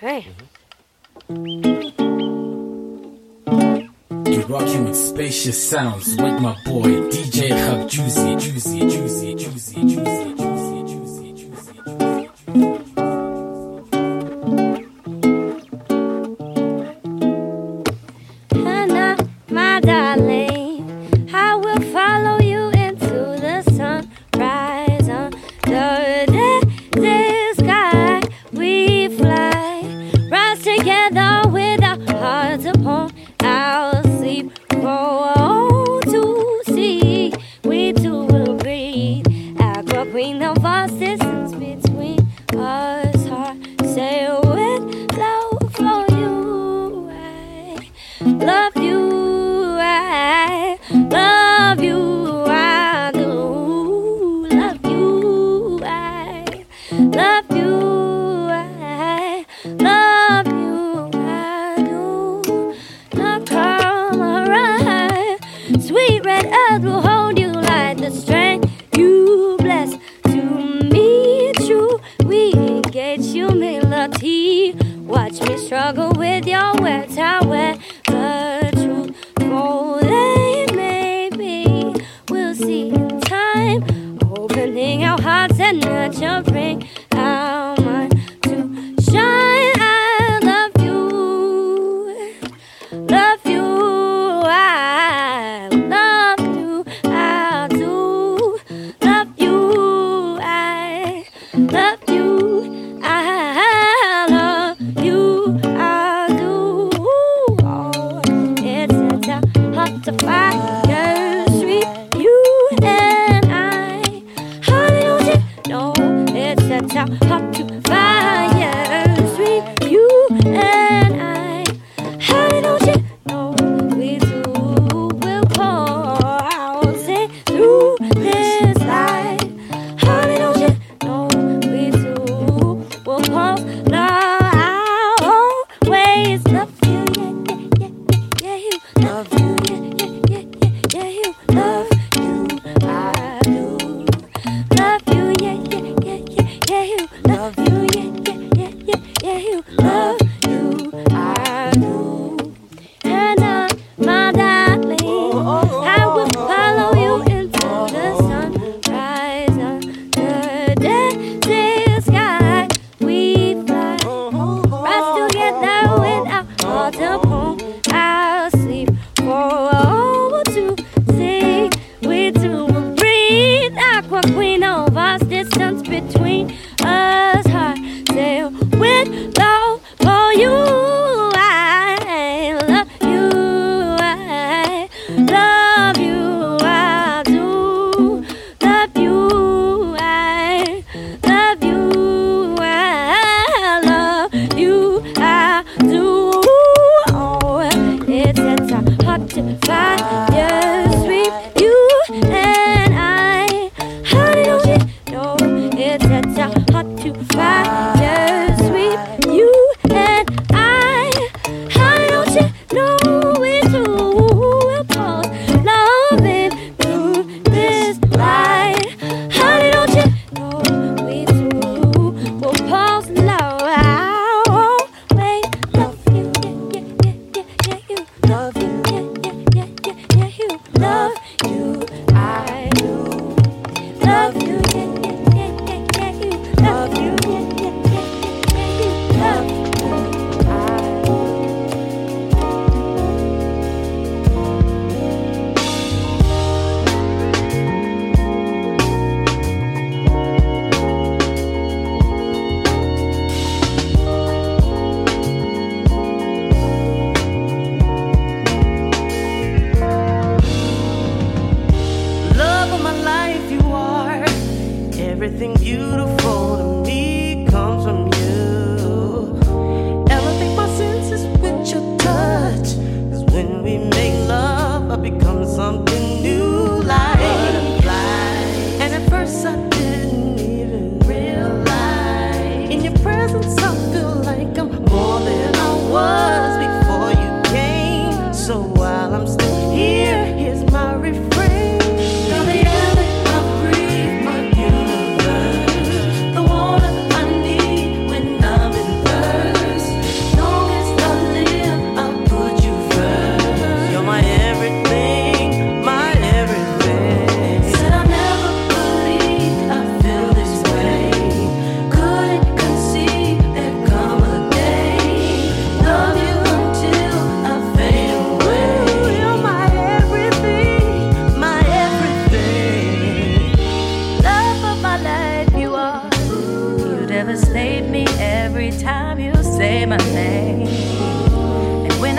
Hey. Mm-hmm. You rocking with spacious sounds with my boy DJ Hub Juicy, Juicy, Juicy, Juicy, Juicy, Juicy, Juicy, Juicy, Juicy. hot to find nursery. You and I. Honey, don't you know it's a town hot to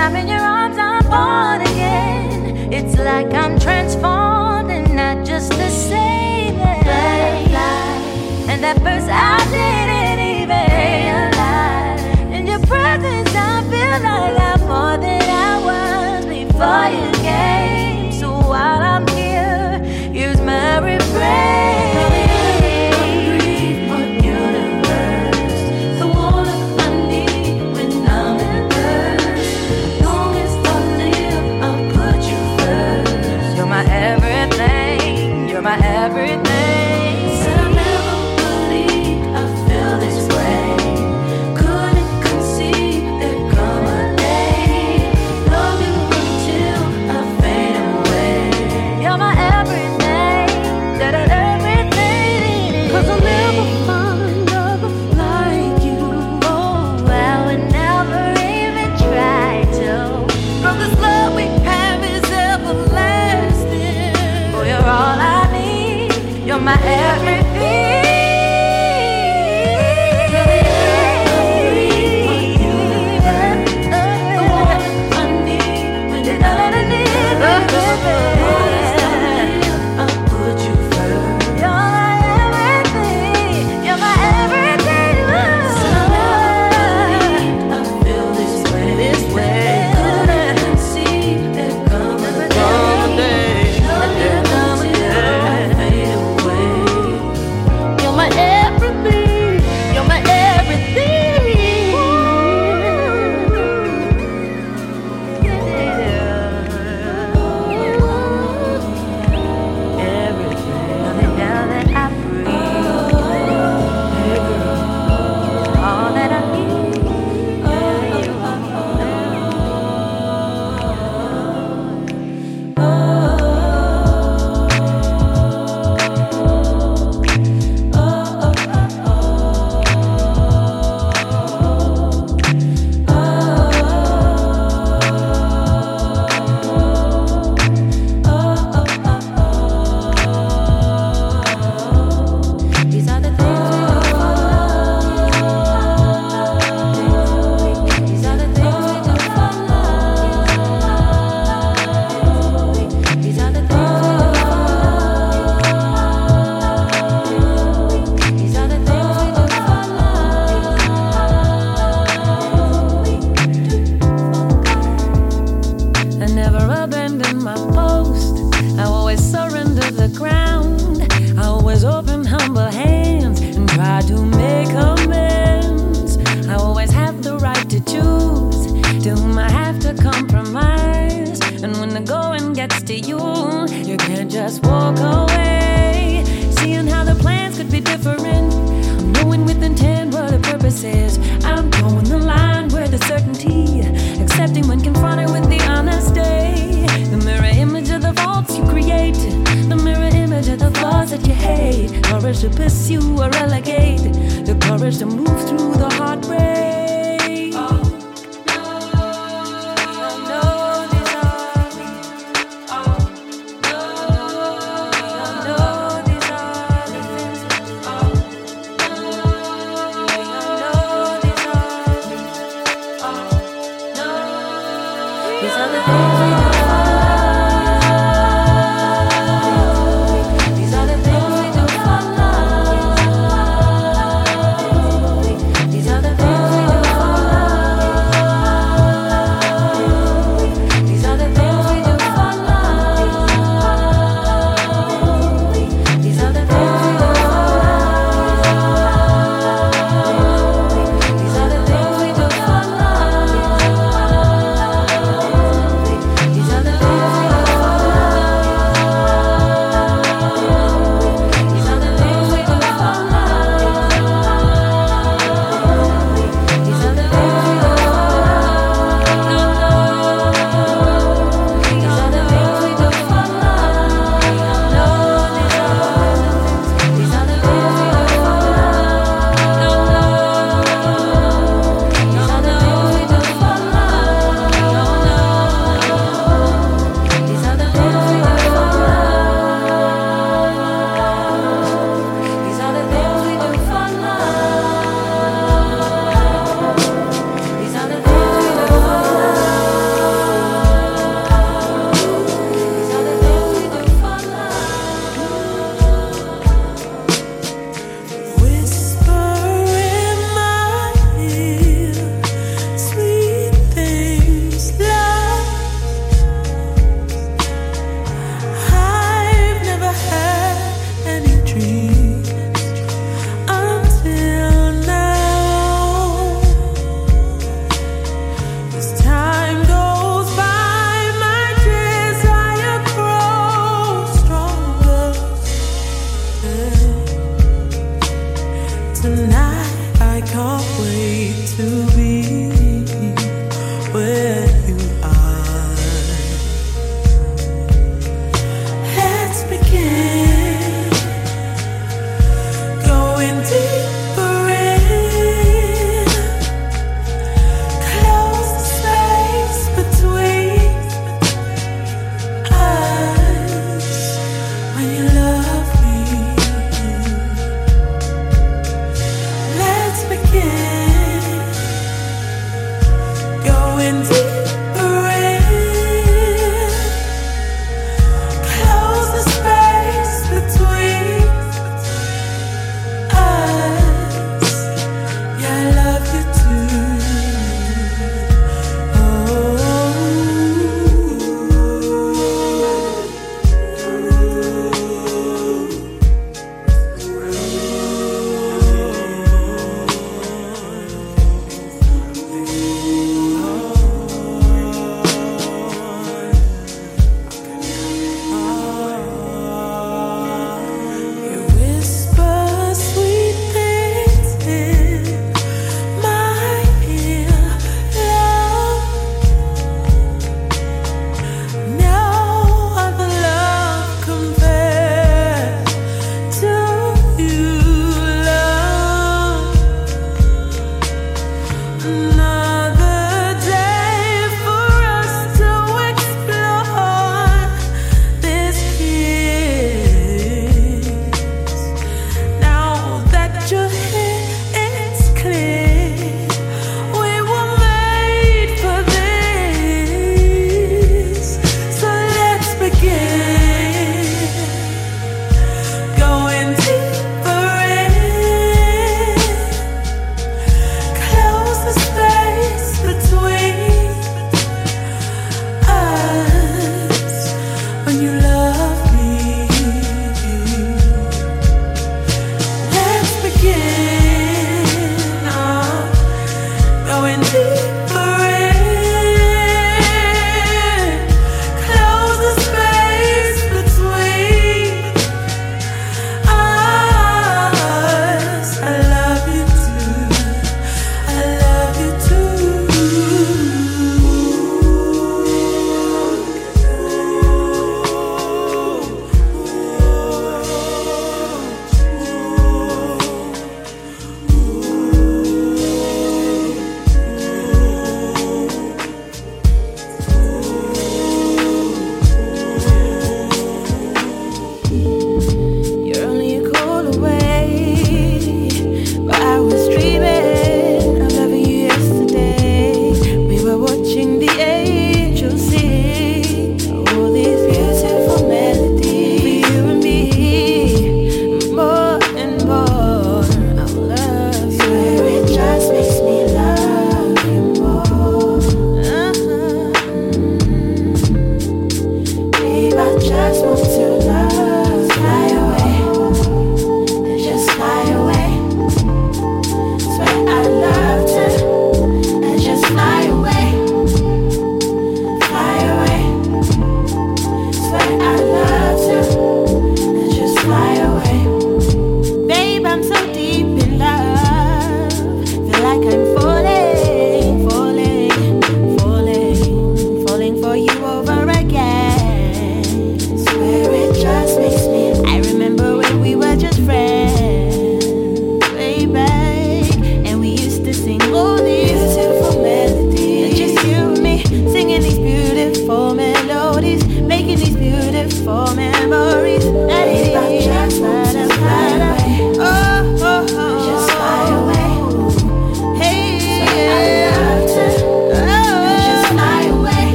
I'm in your arms, I'm born again. It's like I'm transformed and not just the same. Butterfly. And that first I didn't even realize. In your presence, I feel like I'm more than I was before you came. So while I'm here, use my refrain. everything.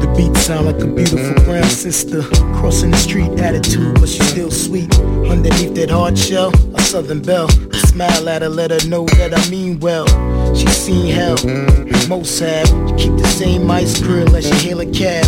The beat sound like a beautiful brown sister. Crossing the street attitude, but she's still sweet. Underneath that hard shell, a southern belle. I smile at her, let her know that I mean well. She's seen hell most have. Keep the same ice grill as you hail a cab.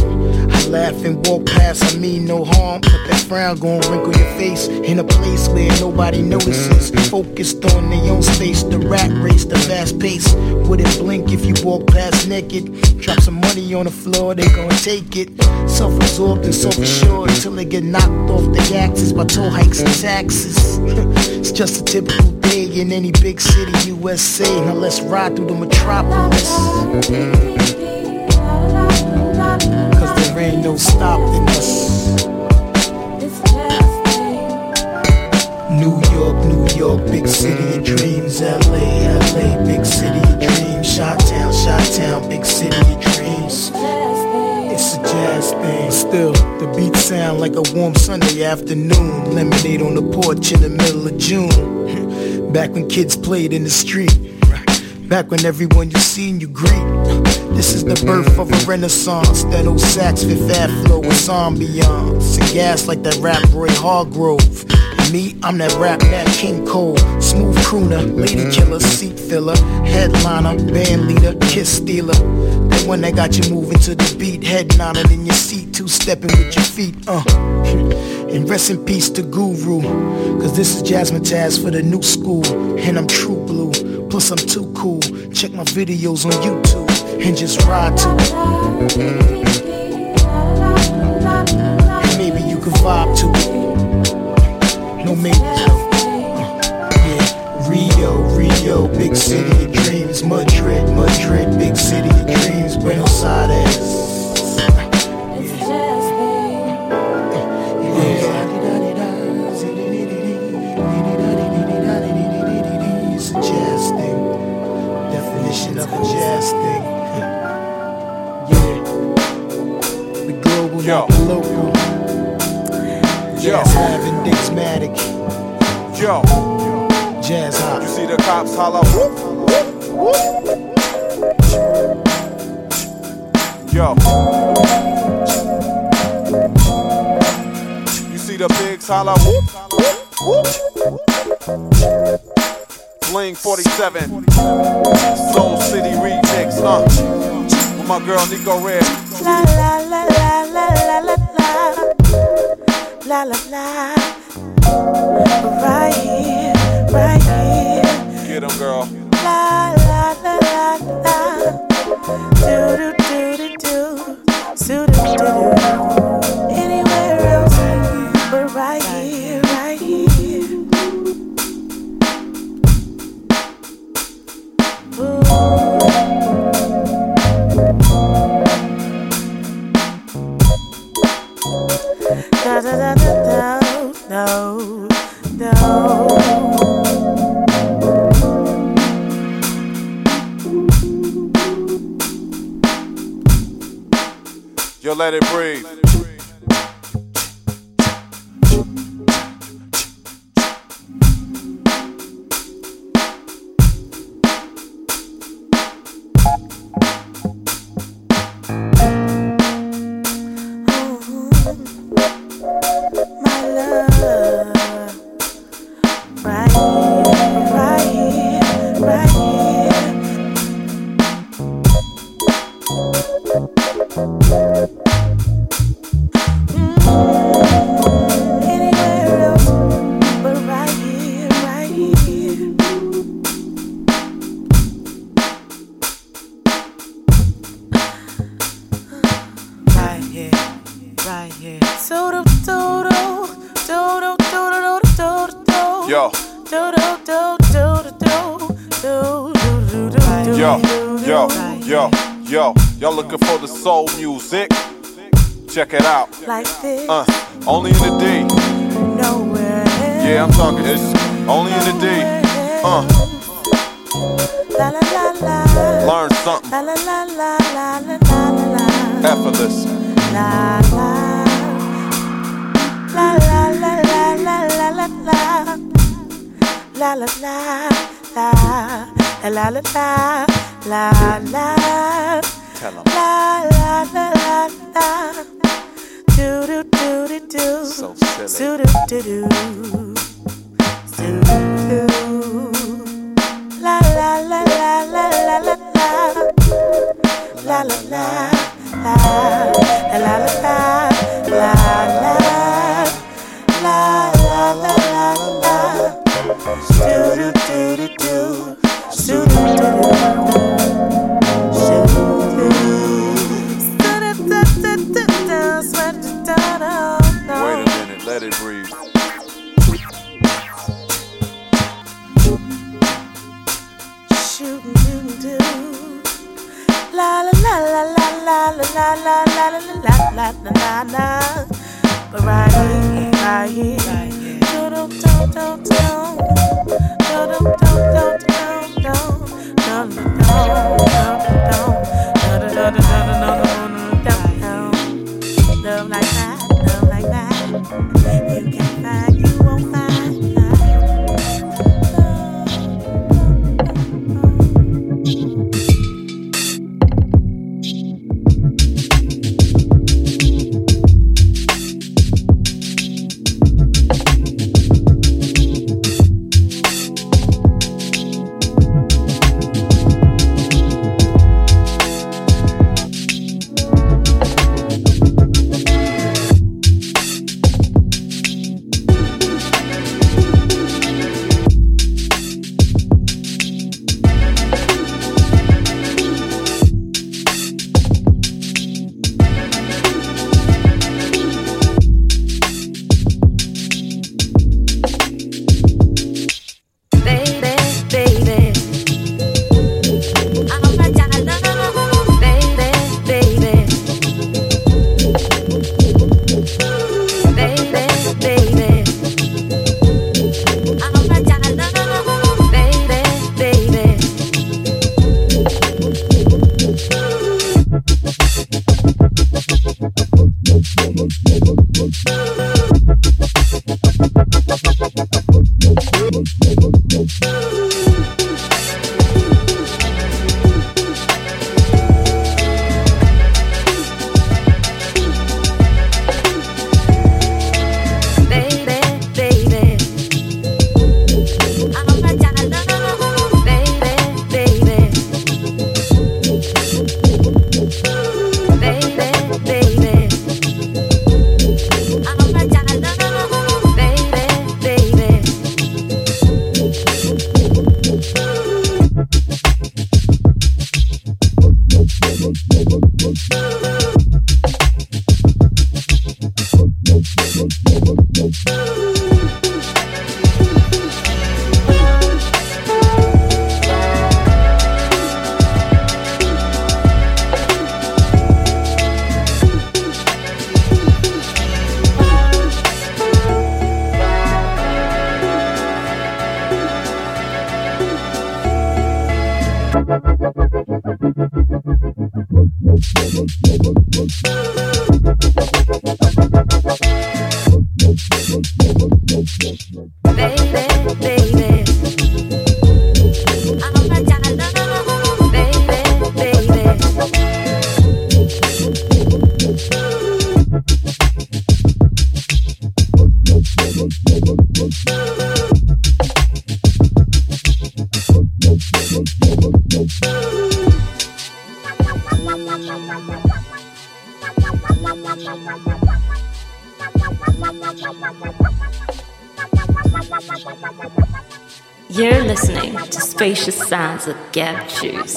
I laugh and walk past, I mean no harm. But that frown gon' wrinkle your face in a place where nobody notices. Focused on their own space, the rat race, the fast pace. Wouldn't blink if you walk past naked. Drop some money on the floor, they gon' take it. Self-absorbed and self-assured till they get knocked off the axis by toll hikes and taxes. it's just a typical day in any big city, USA. Now let's ride through the metropolis. Cause there ain't no stopping us. New York, New York, big city of dreams. LA, LA, big city of dreams. Shot Town, Shot Town, big city of dreams. It's a jazz thing. Still, the beats sound like a warm Sunday afternoon. Lemonade on the porch in the middle of June. Back when kids played in the street. Back when everyone you seen you greet. This is the birth of a renaissance. That old sax, fifth air flow with ambiance. And gas like that rap Roy Hargrove. Me, I'm that rap Nat King Cole. Smooth crooner, lady killer, seat filler, headliner, band leader, kiss stealer. One that got you moving to the beat, head nodded in your seat, two stepping with your feet, uh. And rest in peace to Guru, cause this is Jazzmatazz for the new school, and I'm true blue. Plus I'm too cool. Check my videos on YouTube and just ride to it. And maybe you can vibe to it. No maybe. let it breathe. la la La la la la la la la la la la la la la la la. But right here, right here. Do do do do do do do sounds of gap juice.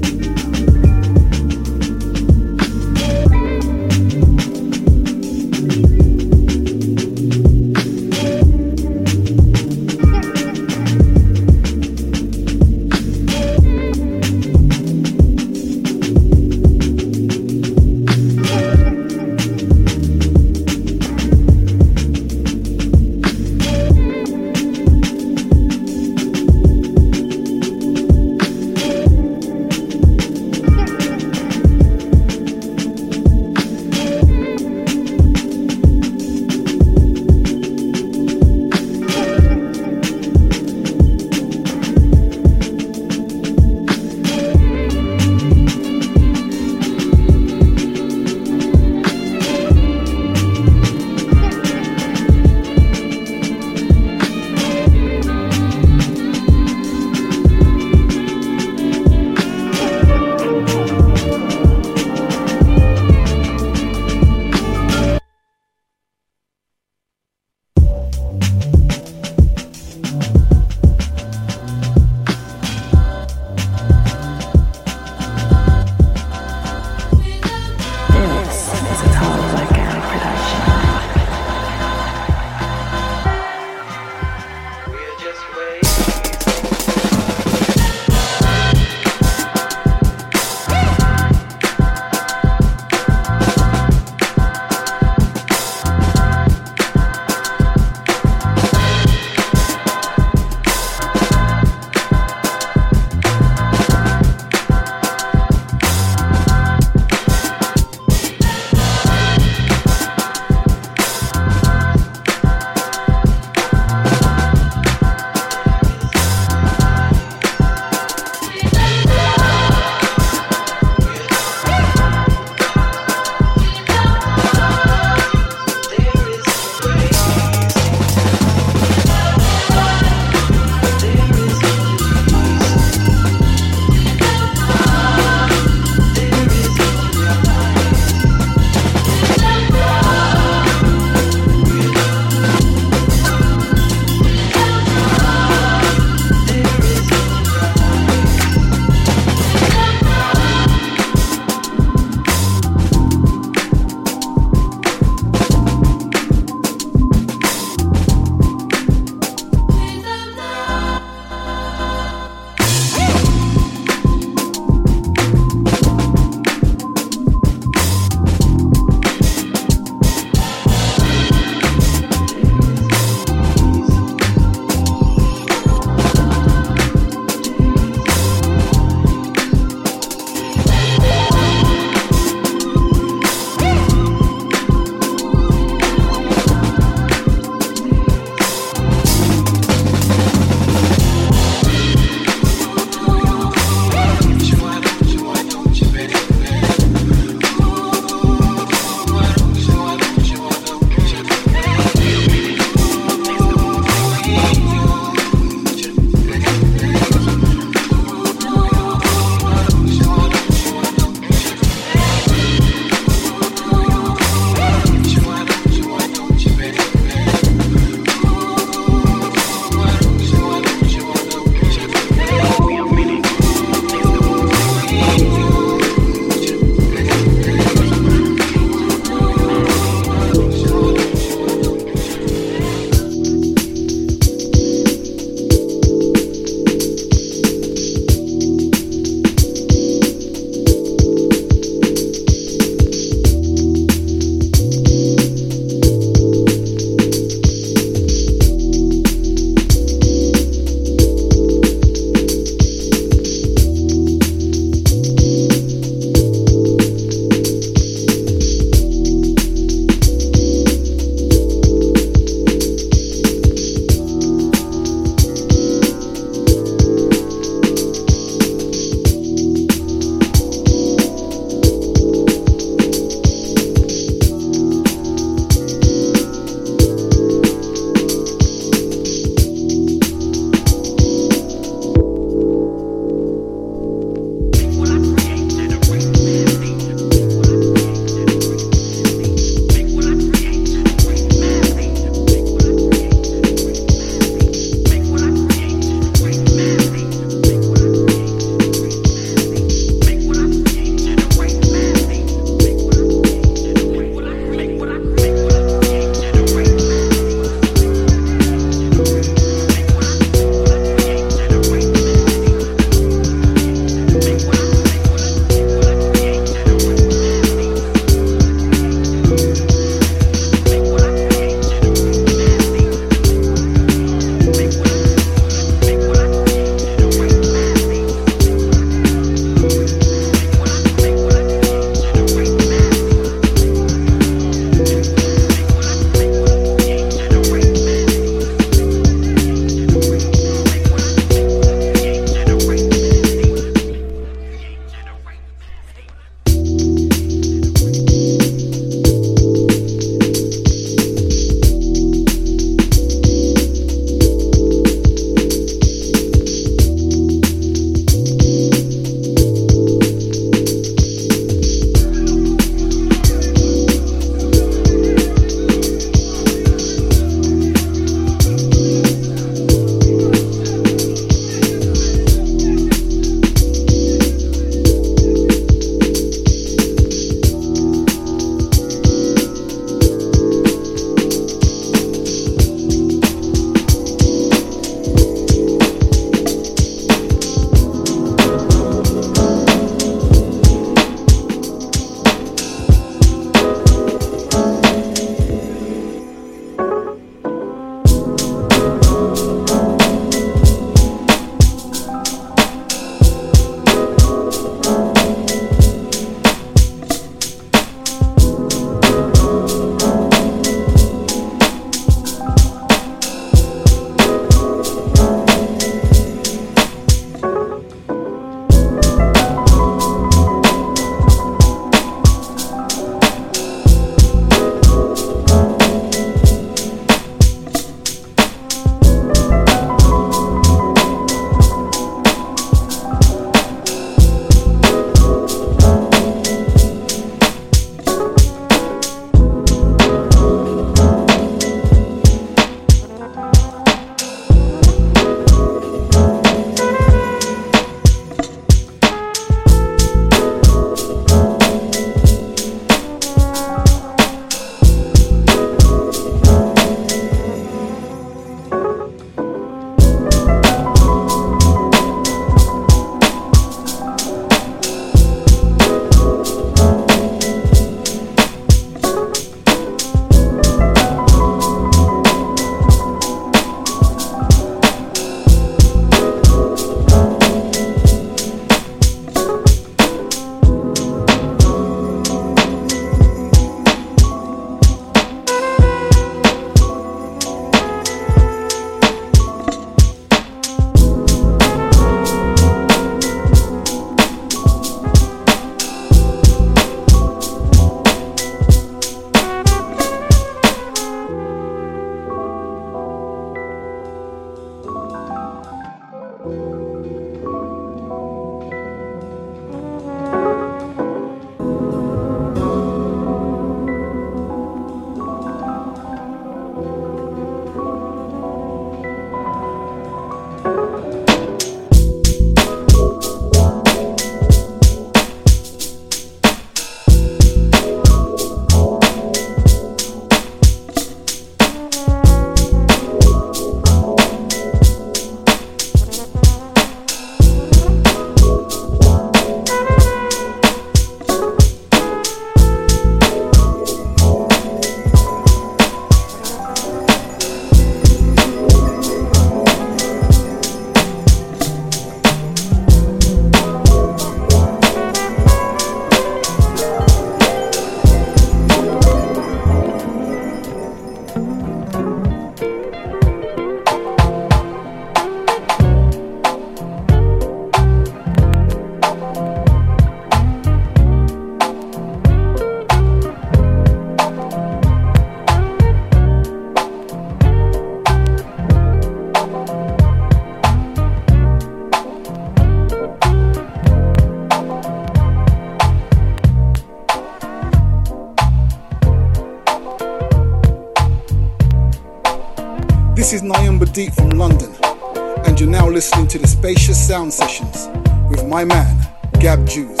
Listening to the Spacious Sound Sessions with my man, Gab Juice.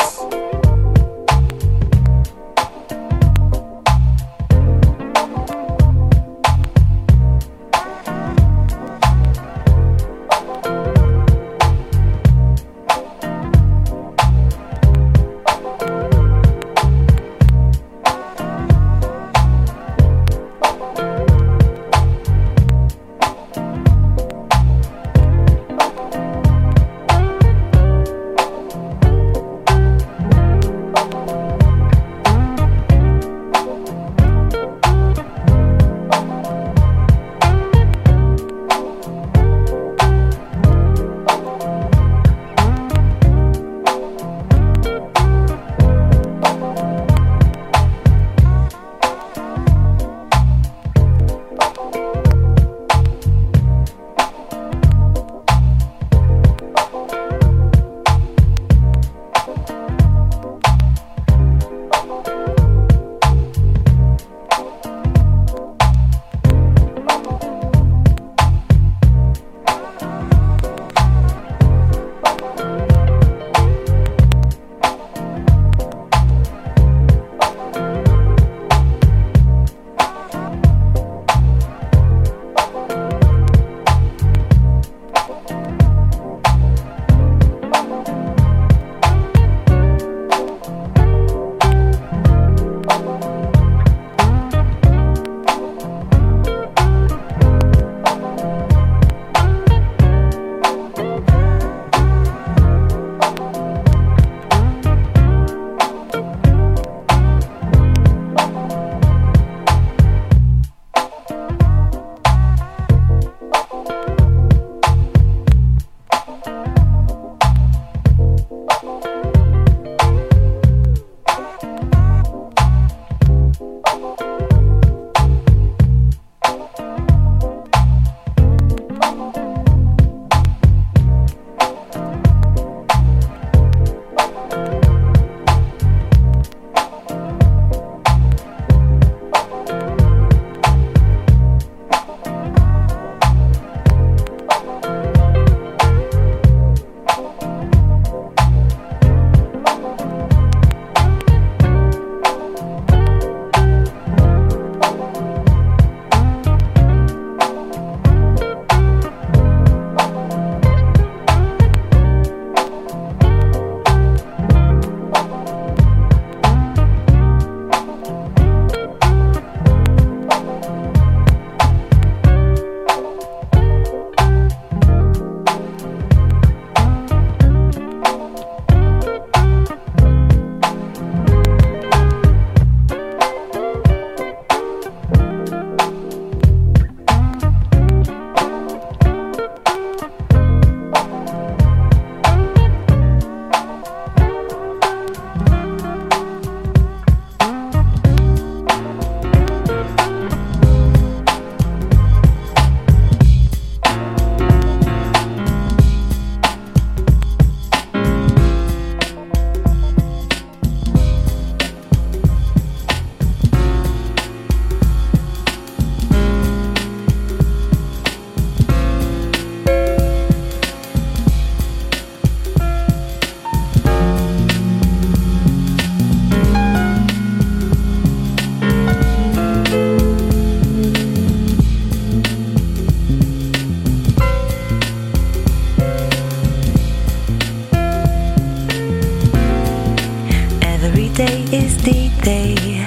Day day.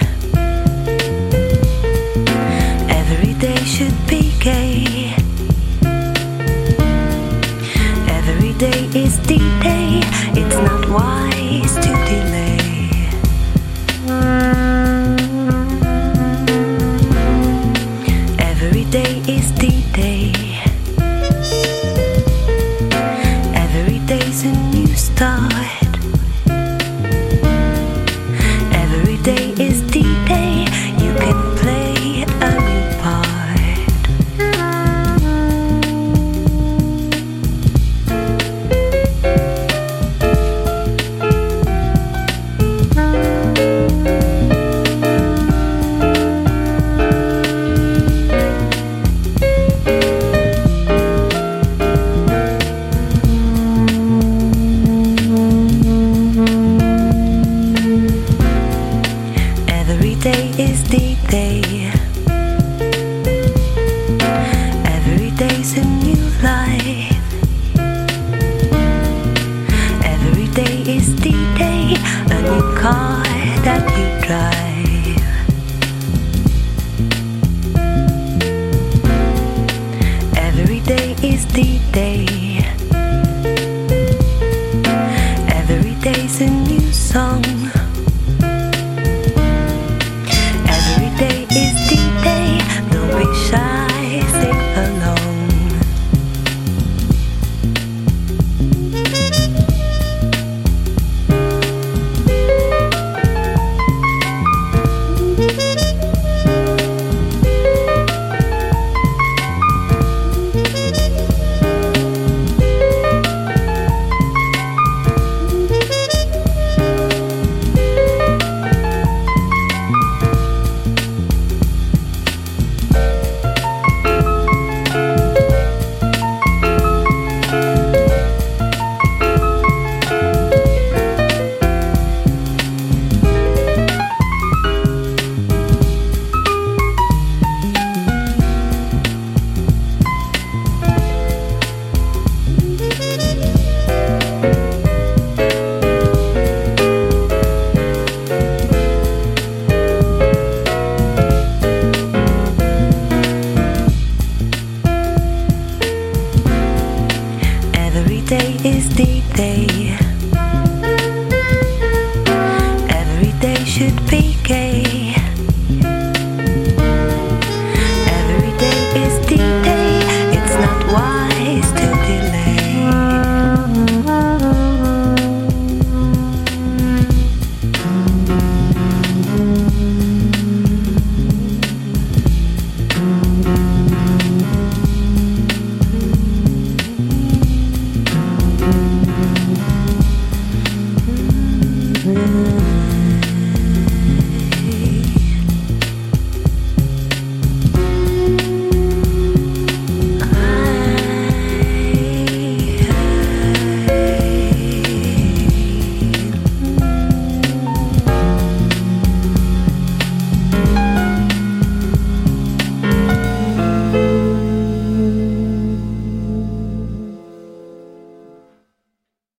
Every day should be gay. Every day is the day. It's not wise to delay.